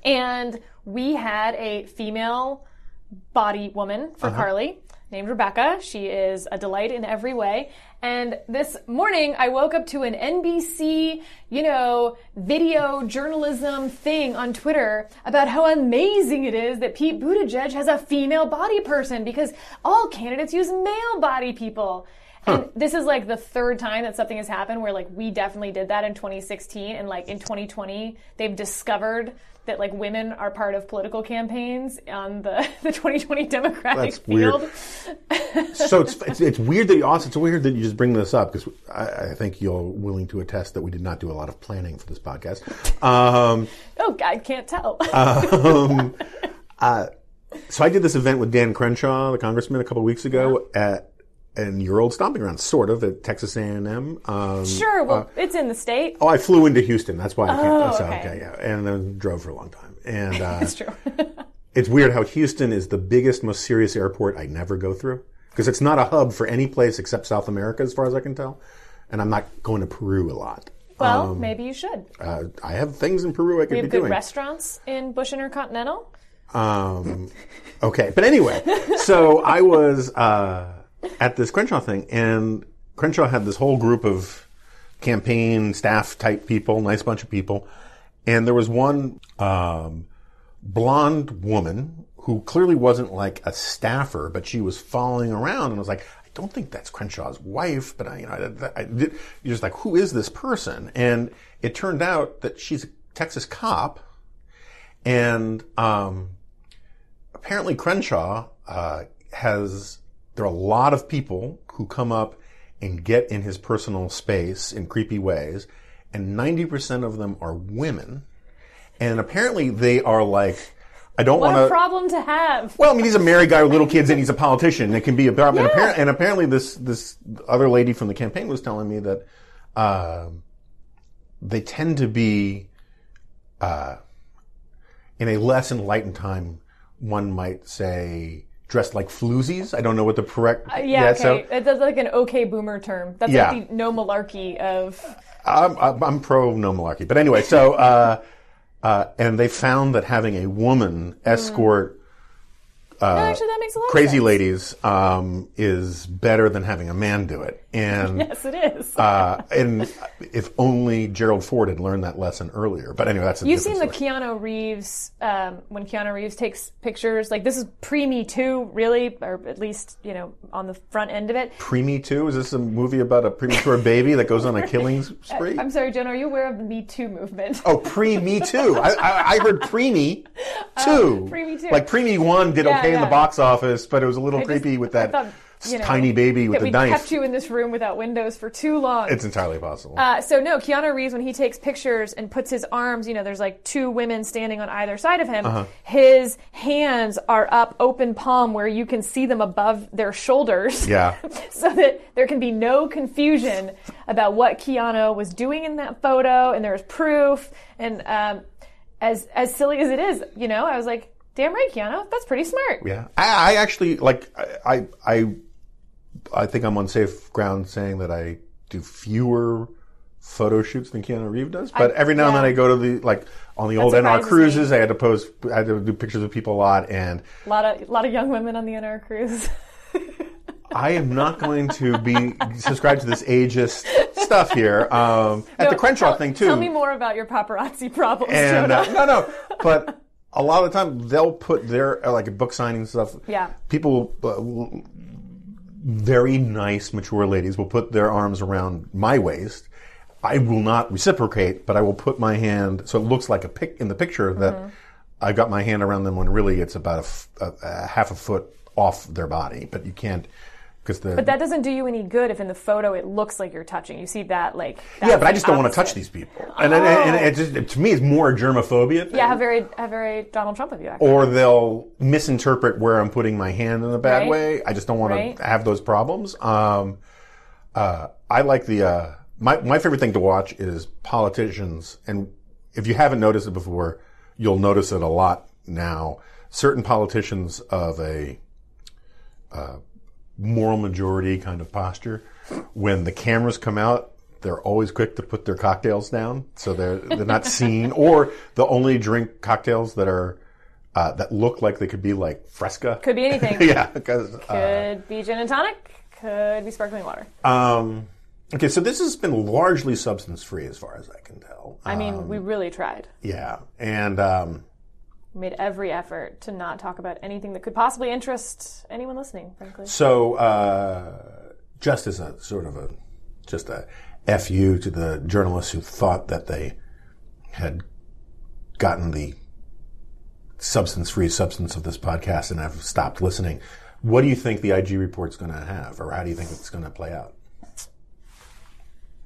and we had a female body woman for Carly named Rebecca. She is a delight in every way. And this morning, I woke up to an NBC, you know, video journalism thing on Twitter about how amazing it is that Pete Buttigieg has a female body person because all candidates use male body people. And this is like the third time that something has happened where like we definitely did that in 2016 and like in 2020 they've discovered that like women are part of political campaigns on the, the 2020 Democratic That's weird. so it's, it's it's weird that you also it's weird that you just bring this up because I, I think you're willing to attest that we did not do a lot of planning for this podcast. Um, Oh, I can't tell. um, uh, so I did this event with Dan Crenshaw, the congressman, a couple of weeks ago at in your old stomping ground, sort of at Texas A&M. Um, sure, well, it's in the state. Oh, I flew into Houston. That's why I can't. Oh, so, okay. okay, yeah, and then drove for a long time. And uh, That's true. it's weird how Houston is the biggest, most serious airport I never go through because it's not a hub for any place except South America, as far as I can tell. And I'm not going to Peru a lot. well, maybe you should. Uh, I have things in Peru I could We be have good doing. restaurants in Bush Intercontinental. Um, okay, but anyway, so I was uh, at this Crenshaw thing, and Crenshaw had this whole group of campaign staff type people, nice bunch of people, and there was one um, blonde woman who clearly wasn't like a staffer, but she was following around, and was like. I don't think that's Crenshaw's wife, but I, you know, I, I did, you're just like, who is this person? And it turned out that she's a Texas cop, and um, apparently Crenshaw uh, has there are a lot of people who come up and get in his personal space in creepy ways, and ninety percent of them are women, and apparently they are like, I don't What want a to. problem to have. Well, I mean, he's a married guy with little kids, and he's a politician. It can be a problem. And, apparently, and apparently, this this other lady from the campaign was telling me that uh, they tend to be uh, in a less enlightened time. One might say dressed like floozies. I don't know what the correct. Uh, yeah, okay. So It- That's like an okay boomer term. That's Yeah. like the no malarkey of. I'm, I'm I'm pro no malarkey, but anyway, so uh, uh, and they found that having a woman escort no, actually, that makes a lot crazy ladies um, is better than having a man do it. And Yes, it is. uh, and if only Gerald Ford had learned that lesson earlier. But anyway, that's a You've seen different the. Keanu Reeves um, when Keanu Reeves takes pictures. Like this is pre Me Too, really, or at least you know on the front end of it. Pre Me Too? Is this a movie about a premature baby that goes on a killing spree? I'm sorry, Jen. Are you aware of the Me Too movement? Oh, pre Me Too. I, I, I heard Preemie Two. Pre-Me Too. Like pre Me One did Yeah, okay in the box office, but it was a little I just- creepy with I that you know, tiny baby with that the we knife. kept you in this room without windows for too long. It's entirely possible. Uh, so no, Keanu Reeves when he takes pictures and puts his arms, you know, there's like two women standing on either side of him. Uh-huh. His hands are up, open palm, where you can see them above their shoulders. yeah. so that there can be no confusion about what Keanu was doing in that photo, and there's proof. And um, as as silly as it is, you know, I was like, "Damn right, Keanu, that's pretty smart." Yeah, I, I actually like. I, I I think I'm on safe ground saying that I do fewer photo shoots than Keanu Reeves does. But every now and then. I go to the like on the old NR cruises. me. I had to post. I had to do pictures of people a lot, and A lot of a lot of young women on the NR cruise. I am not going to be subscribed to this ageist stuff here. Um, at the Crenshaw tell, thing too. Tell me more about your paparazzi problems, and uh, no, no, but a lot of the time they'll put their like book signing stuff. Yeah. people, uh, will- very nice, mature ladies will put their arms around my waist. I will not reciprocate, but I will put my hand so it looks like a pic in the picture that Mm-hmm. I've got my hand around them when really it's about a f- a, a half a foot off their body. But you can't because the But that doesn't do you any good if in the photo it looks like you're touching. You see that like yeah, that's but I just don't want to touch these people, and, and, and it just, to me it's more a germophobia thing. Yeah, how very how very Donald Trump of you. Actually. or they'll misinterpret where I'm putting my hand in a bad Right. way. I just don't want Right. to have those problems. Um, uh, I like the uh, my my favorite thing to watch is politicians, and if you haven't noticed it before, you'll notice it a lot now. Certain politicians of a uh, moral majority kind of posture, when the cameras come out. They're always quick to put their cocktails down, so they're they're not seen, or they'll only drink cocktails that are uh, that look like they could be like Fresca. Could be anything. yeah, because uh, Could be gin and tonic. Could be sparkling water. um, okay, so this has been largely substance free as far as I can tell. I mean, Um, we really tried. yeah, and um, made every effort to not talk about anything that could possibly interest anyone listening. Frankly, so uh, just as a sort of a just a fu to the journalists who thought that they had gotten the substance free substance of this podcast and have stopped listening. What do you think the IG report's going to have, or how do you think it's going to play out?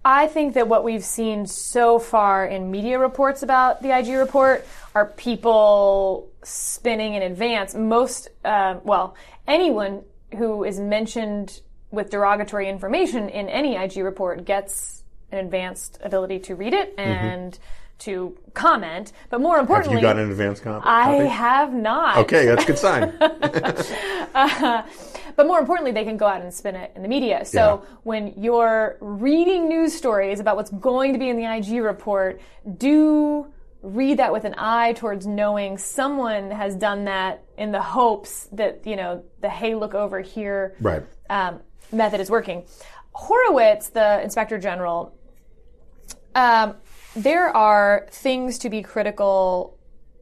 I think that what we've seen so far in media reports about the IG report are people spinning in advance. Most, uh, well, anyone who is mentioned with derogatory information in any IG report gets an advanced ability to read it and to comment. But more importantly, Have you got an advance copy? I have not. Okay, that's a good sign. But more importantly, they can go out and spin it in the media. So Yeah. when you're reading news stories about what's going to be in the IG report, do read that with an eye towards knowing someone has done that in the hopes that, you know, the hey, look over here right. um, method is working. Horowitz, the inspector general, um, there are things to be critical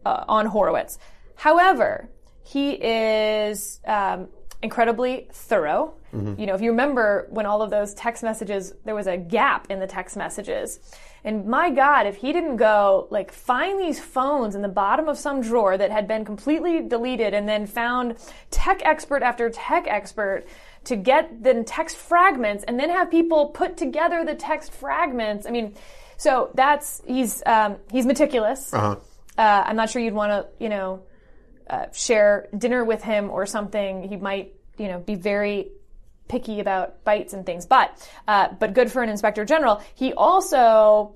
uh, on Horowitz. However, he is um, incredibly thorough. You know, if you remember when all of those text messages, there was a gap in the text messages. And my God, if he didn't go, like, find these phones in the bottom of some drawer that had been completely deleted and then found tech expert after tech expert to get the text fragments and then have people put together the text fragments. I mean, so that's, he's, um, he's meticulous. Uh-huh. Uh, I'm not sure you'd want to, you know, uh, share dinner with him or something. He might, you know, be very picky about bites and things, but uh, but good for an inspector general. He also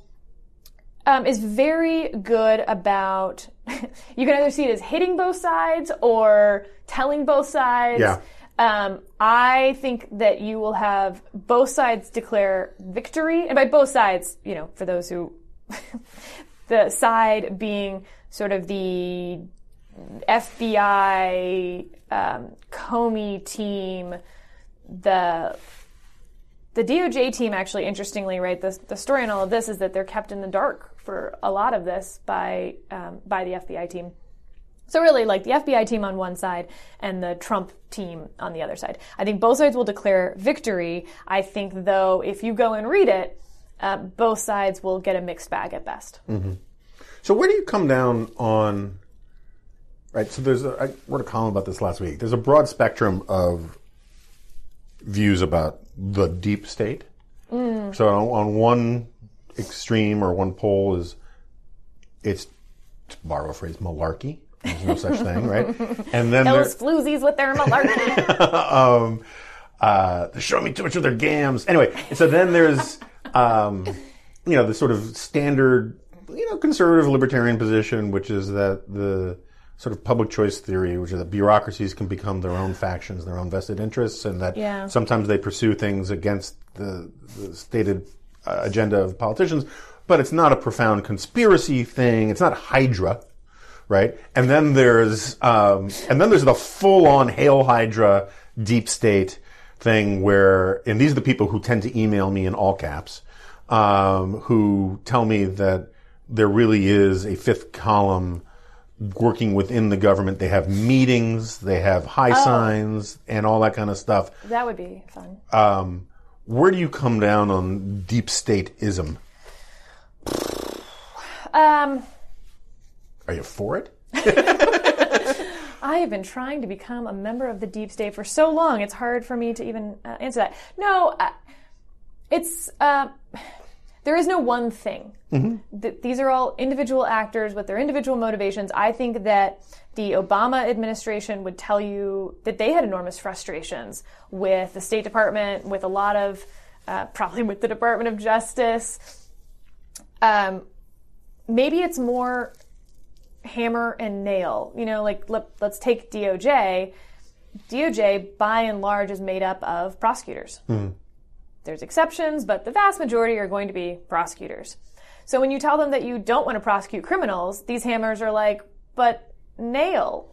um, is very good about. you can either see it as hitting both sides or telling both sides. Yeah. Um, I think that you will have both sides declare victory, and by both sides, you know, for those who the side being sort of the FBI um, Comey team, the the DOJ team actually, interestingly, right, the, the story in all of this is that they're kept in the dark for a lot of this by um, by the FBI team. So really, like the FBI team on one side and the Trump team on the other side. I think both sides will declare victory. I think, though, if you go and read it, uh, both sides will get a mixed bag at best. So where do you come down on? Right. So there's a, I wrote a column about this last week. There's a broad spectrum of views about the deep state. So on, on one extreme or one pole is it's to borrow a phrase malarkey. There's no such thing, right? And then there, Those floozies with their malarkey. um, uh, they're showing me too much of their gams. Anyway, so then there's, um, you know, the sort of standard, you know, conservative libertarian position, which is that the sort of public choice theory, which is that bureaucracies can become their own factions, their own vested interests, and that Yeah. sometimes they pursue things against the, the stated uh, agenda of politicians, but it's not a profound conspiracy thing. It's not Hydra, right? And then there's um, and then there's the full-on Hail Hydra deep state thing where, and these are the people who tend to email me in all caps, um, who tell me that there really is a fifth column working within the government. They have meetings, they have high signs, and all that kind of stuff. that would be fun. Um, where do you come down on deep state ism? Um, Are you for it? I have been trying to become a member of the deep state for so long. It's hard for me to even uh, answer that. No, uh, it's uh, there is no one thing. Th- these are all individual actors with their individual motivations. I think that the Obama administration would tell you that they had enormous frustrations with the State Department, with a lot of uh, probably with the Department of Justice. Um, maybe it's more hammer and nail. You know, like let, let's take DOJ. DOJ, by and large, is made up of prosecutors. There's exceptions, but the vast majority are going to be prosecutors. So when you tell them that you don't want to prosecute criminals, these hammers are like, but nail.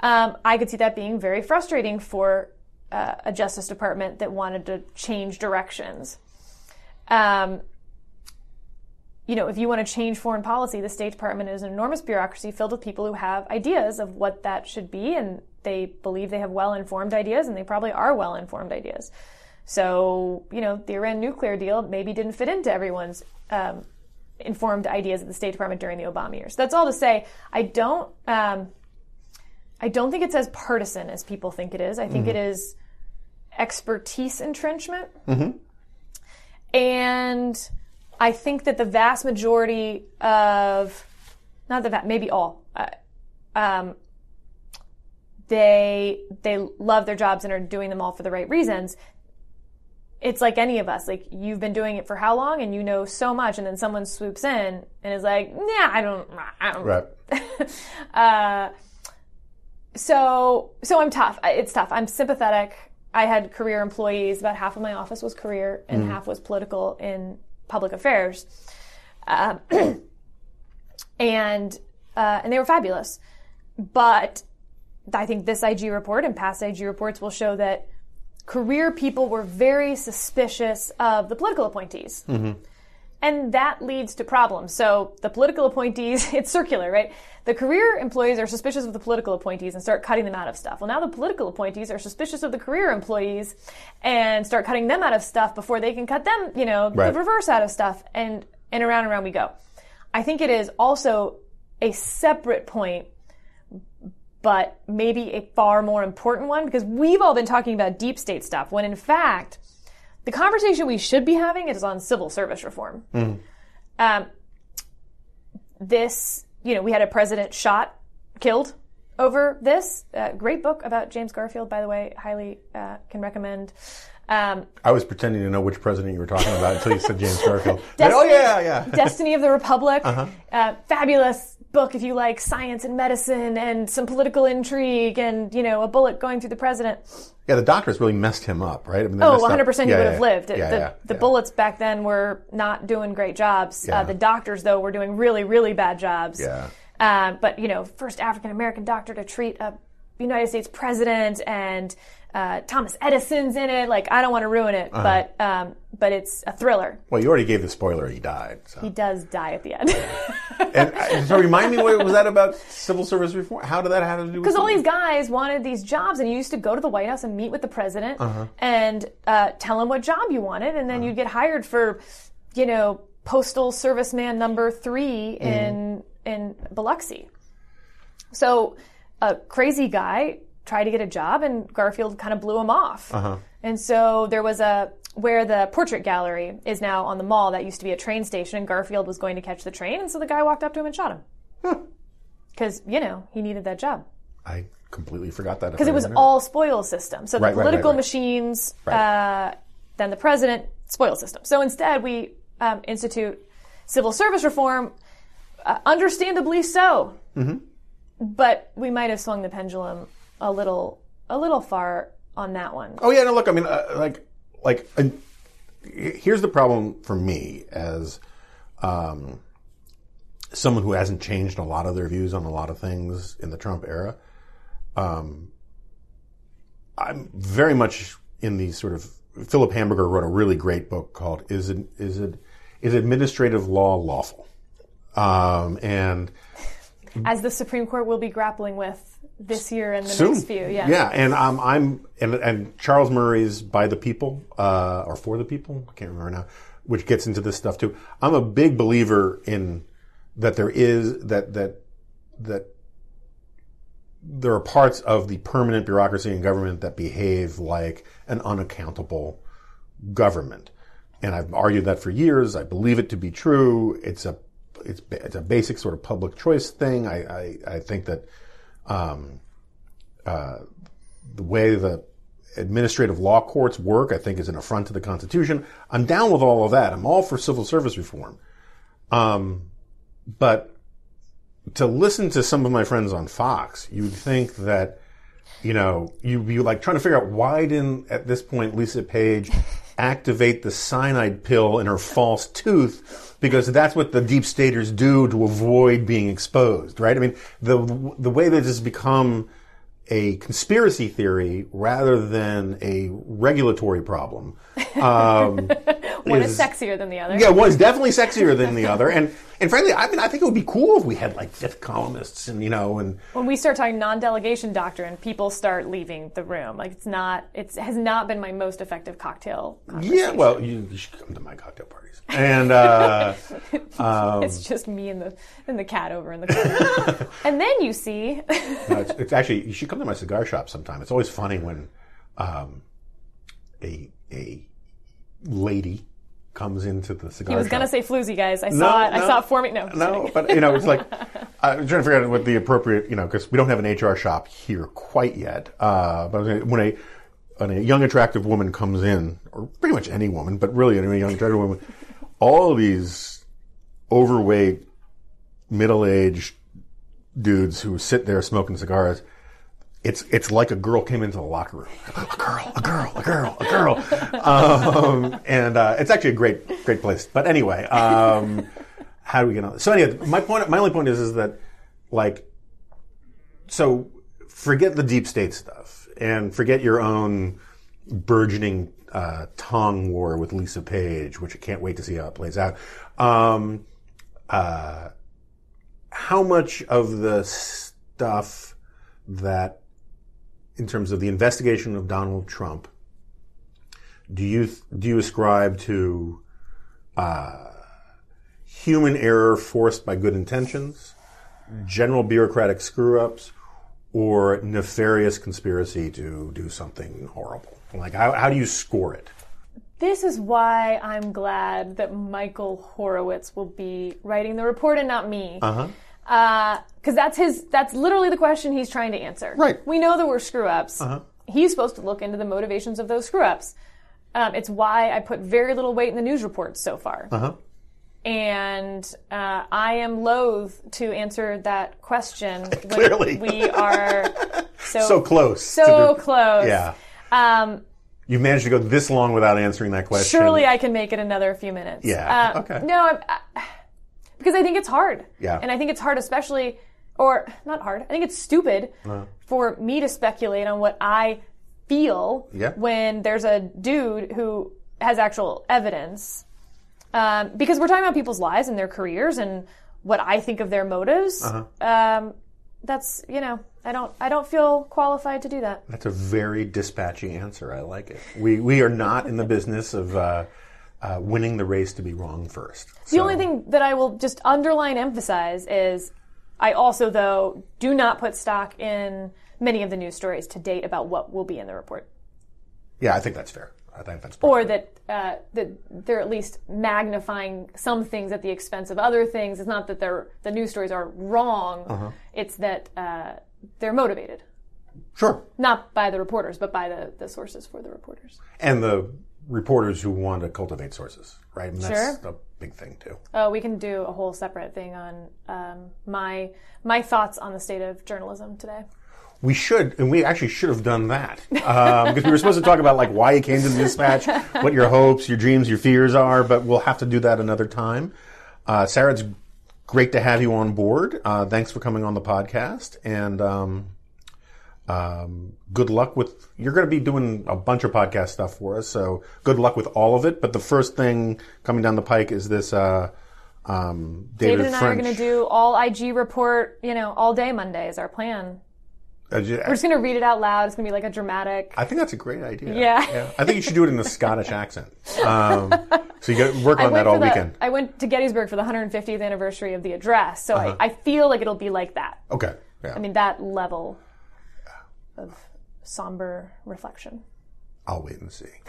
Um, I could see that being very frustrating for uh, a Justice Department that wanted to change directions. Um, you know, if you want to change foreign policy, the State Department is an enormous bureaucracy filled with people who have ideas of what that should be, and they believe they have well informed ideas, and they probably are well informed ideas. So, you know, the Iran nuclear deal maybe didn't fit into everyone's um, informed ideas at the State Department during the Obama years. That's all to say, I don't, um, I don't think it's as partisan as people think it is. I think it is expertise entrenchment. And I think that the vast majority of, not the vast, maybe all, uh, um, they they love their jobs and are doing them all for the right reasons. It's like any of us. Like you've been doing it for how long, and you know so much, and then someone swoops in and is like, "Nah, I don't, I don't Right. uh, so so I'm tough. It's tough. I'm sympathetic. I had career employees. About half of my office was career, and half was political in public affairs. Um, and uh, and they were fabulous. But I think this IG report and past IG reports will show that career people were very suspicious of the political appointees. Mm-hmm. And that leads to problems. So the political appointees, it's circular, right? The career employees are suspicious of the political appointees and start cutting them out of stuff. Well, now the political appointees are suspicious of the career employees and start cutting them out of stuff before they can cut them, you know, Right. the reverse out of stuff. And, and around and around we go. I think it is also a separate point but maybe a far more important one because we've all been talking about deep state stuff when in fact the conversation we should be having is on civil service reform. Um, this, you know, we had a president shot, killed over this. Uh, great book about James Garfield, by the way. Highly uh, can recommend. Um, I was pretending to know which president you were talking about until you said James Garfield. Destiny, oh yeah, yeah. Destiny of the Republic. uh fabulous book if you like science and medicine and some political intrigue and you know a bullet going through the president. Yeah, the doctors really messed him up, right? I mean, Oh, 100 percent he Yeah, would yeah, have lived. Yeah, the yeah, the bullets back then were not doing great jobs. Uh, the doctors though were doing really really bad jobs. Yeah. Um, but you know, first African American doctor to treat a United States president and uh, Thomas Edison's in it. Like I don't want to ruin Uh-huh. it, but um, but it's a thriller. Well, you already gave the spoiler. He died. So. He does die at the end. and uh, so remind me, what was that about civil service reform? How did that have to do with? Because all these guys wanted these jobs, and you used to go to the White House and meet with the president Uh-huh. and uh, tell him what job you wanted, and then you'd get hired for, you know, postal serviceman number three Mm-hmm. in in Biloxi. So, a crazy guy tried to get a job, and Garfield kind of blew him off. Uh-huh. And so there was a where the portrait gallery is now on the mall. That used to be a train station, and Garfield was going to catch the train, and so the guy walked up to him and shot him. Because you know he needed that job I completely forgot that. because it was all spoil system. So the Right, right, right, political right. machines, uh, then the president, spoil system. So instead, we um, institute civil service reform, uh, understandably so. Mm-hmm. But we might have swung the pendulum a little, a little far on that one. Oh yeah, no. Look, I mean, uh, like, like, uh, here's the problem for me as um, someone who hasn't changed a lot of their views on a lot of things in the Trump era. Um, I'm very much in the sort of Philip Hamburger wrote a really great book called "Is it is it is administrative law lawful?" Um, and As the Supreme Court will be grappling with this year and the soon. next few. Yeah. Yeah, and um, I'm and and Charles Murray's by the people uh, or for the people. I can't remember now, which gets into this stuff too. I'm a big believer in that there is that that that there are parts of the permanent bureaucracy in government that behave like an unaccountable government. And I've argued that for years. I believe it to be true. It's a it's, it's a basic sort of public choice thing. I, I, I think that um, uh, the way the administrative law courts work, I think, is an affront to the Constitution. I'm down with all of that. I'm all for civil service reform. Um, but to listen to some of my friends on Fox, you'd think that, you know, you'd be like trying to figure out why didn't, at this point, Lisa Page activate the cyanide pill in her false tooth because that's what the deep staters do to avoid being exposed, right? I mean, the, the way that this has become a conspiracy theory rather than a regulatory problem. Um, One is- is sexier than the other. yeah, one is definitely sexier than the other, and and frankly, I mean, I think it would be cool if we had like fifth columnists, and you know, and when we start talking non-delegation doctrine, people start leaving the room. Like it's not, it has not been my most effective cocktail. yeah, well, you, you should come to my cocktail parties, and uh, um, it's just me and the and the cat over in the corner. and then you see, no, it's, it's actually you should come to my cigar shop sometime. It's always funny when um, a a lady comes into the cigar. he was gonna say floozy, guys. I saw it. I saw it forming. No, no, but you know, it's like I'm trying to figure out what the appropriate, you know, because we don't have an HR shop here quite yet. Uh, but when a when a young attractive woman comes in, or pretty much any woman, but really any young attractive woman, all of these overweight, middle-aged dudes who sit there smoking cigars. It's it's like a girl came into the locker room. A girl, a girl, a girl, a girl, um, and uh, it's actually a great great place. But anyway, um, how do we get on? So anyway, my point, my only point is, is that like, so forget the deep state stuff and forget your own burgeoning uh, tongue war with Lisa Page, which I can't wait to see how it plays out. Um, uh, how much of the stuff that, in terms of the investigation of Donald Trump, do you do you ascribe to uh, human error forced by good intentions, general bureaucratic screw ups, or nefarious conspiracy to do something horrible? Like, how, how do you score it? This is why I'm glad that Michael Horowitz will be writing the report and not me. Uh-huh. Uh Because that's his. That's literally the question he's trying to answer. Right. We know there were screw ups. Uh-huh. He's supposed to look into the motivations of those screw ups. Um, it's why I put very little weight in the news reports so far. Uh-huh. And uh, I am loath to answer that question when Clearly. we are so So close. so the- close. Yeah. Um, You've managed to go this long without answering that question. surely I can make it another few minutes. Yeah, Uh, okay. No, I'm, I, because I think it's hard. Yeah. And I think it's hard, especially, or not hard. I think it's stupid for me to speculate on what I feel Yeah. when there's a dude who has actual evidence. Um, because we're talking about people's lives and their careers and what I think of their motives. Uh-huh. Um, that's you know I don't I don't feel qualified to do that. That's a very dispatchy answer. I like it. We we are not in the business of uh, uh, winning the race to be wrong first. The only thing that I will just underline emphasize is I also though do not put stock in many of the news stories to date about what will be in the report. Yeah, I think that's fair. I think that's Or that uh, that they're at least magnifying some things at the expense of other things. It's not that they're the news stories are wrong. It's that uh, they're motivated, sure. not by the reporters, but by the, the sources for the reporters. And the reporters who want to cultivate sources, right? And that's Sure. a big thing too. Oh, we can do a whole separate thing on um, my my thoughts on the state of journalism today. We should, and we actually should have done that um, because we were supposed to talk about like why you came to the dispatch, what your hopes, your dreams, your fears are. But we'll have to do that another time. Uh, Sarah, it's great to have you on board. Uh, thanks for coming on the podcast, and um, um, good luck with. You're going to be doing a bunch of podcast stuff for us, so good luck with all of it. But the first thing coming down the pike is this. Uh, um, David, David and I are going to do all IG report, you know, all day Monday is our plan. Uh, ju- We're just going to read it out loud. It's going to be like a dramatic. I think that's a great idea. Yeah. yeah. I think you should do it in a Scottish accent. Um, so you got to work on that all the- weekend. I went to Gettysburg for the 150th anniversary of the address, so Uh-huh. I, I feel like it'll be like that. Okay. Yeah. I mean, that level of somber reflection. I'll wait and see.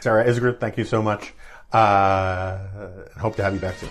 Sarah Isgur, thank you so much. Uh, hope to have you back soon.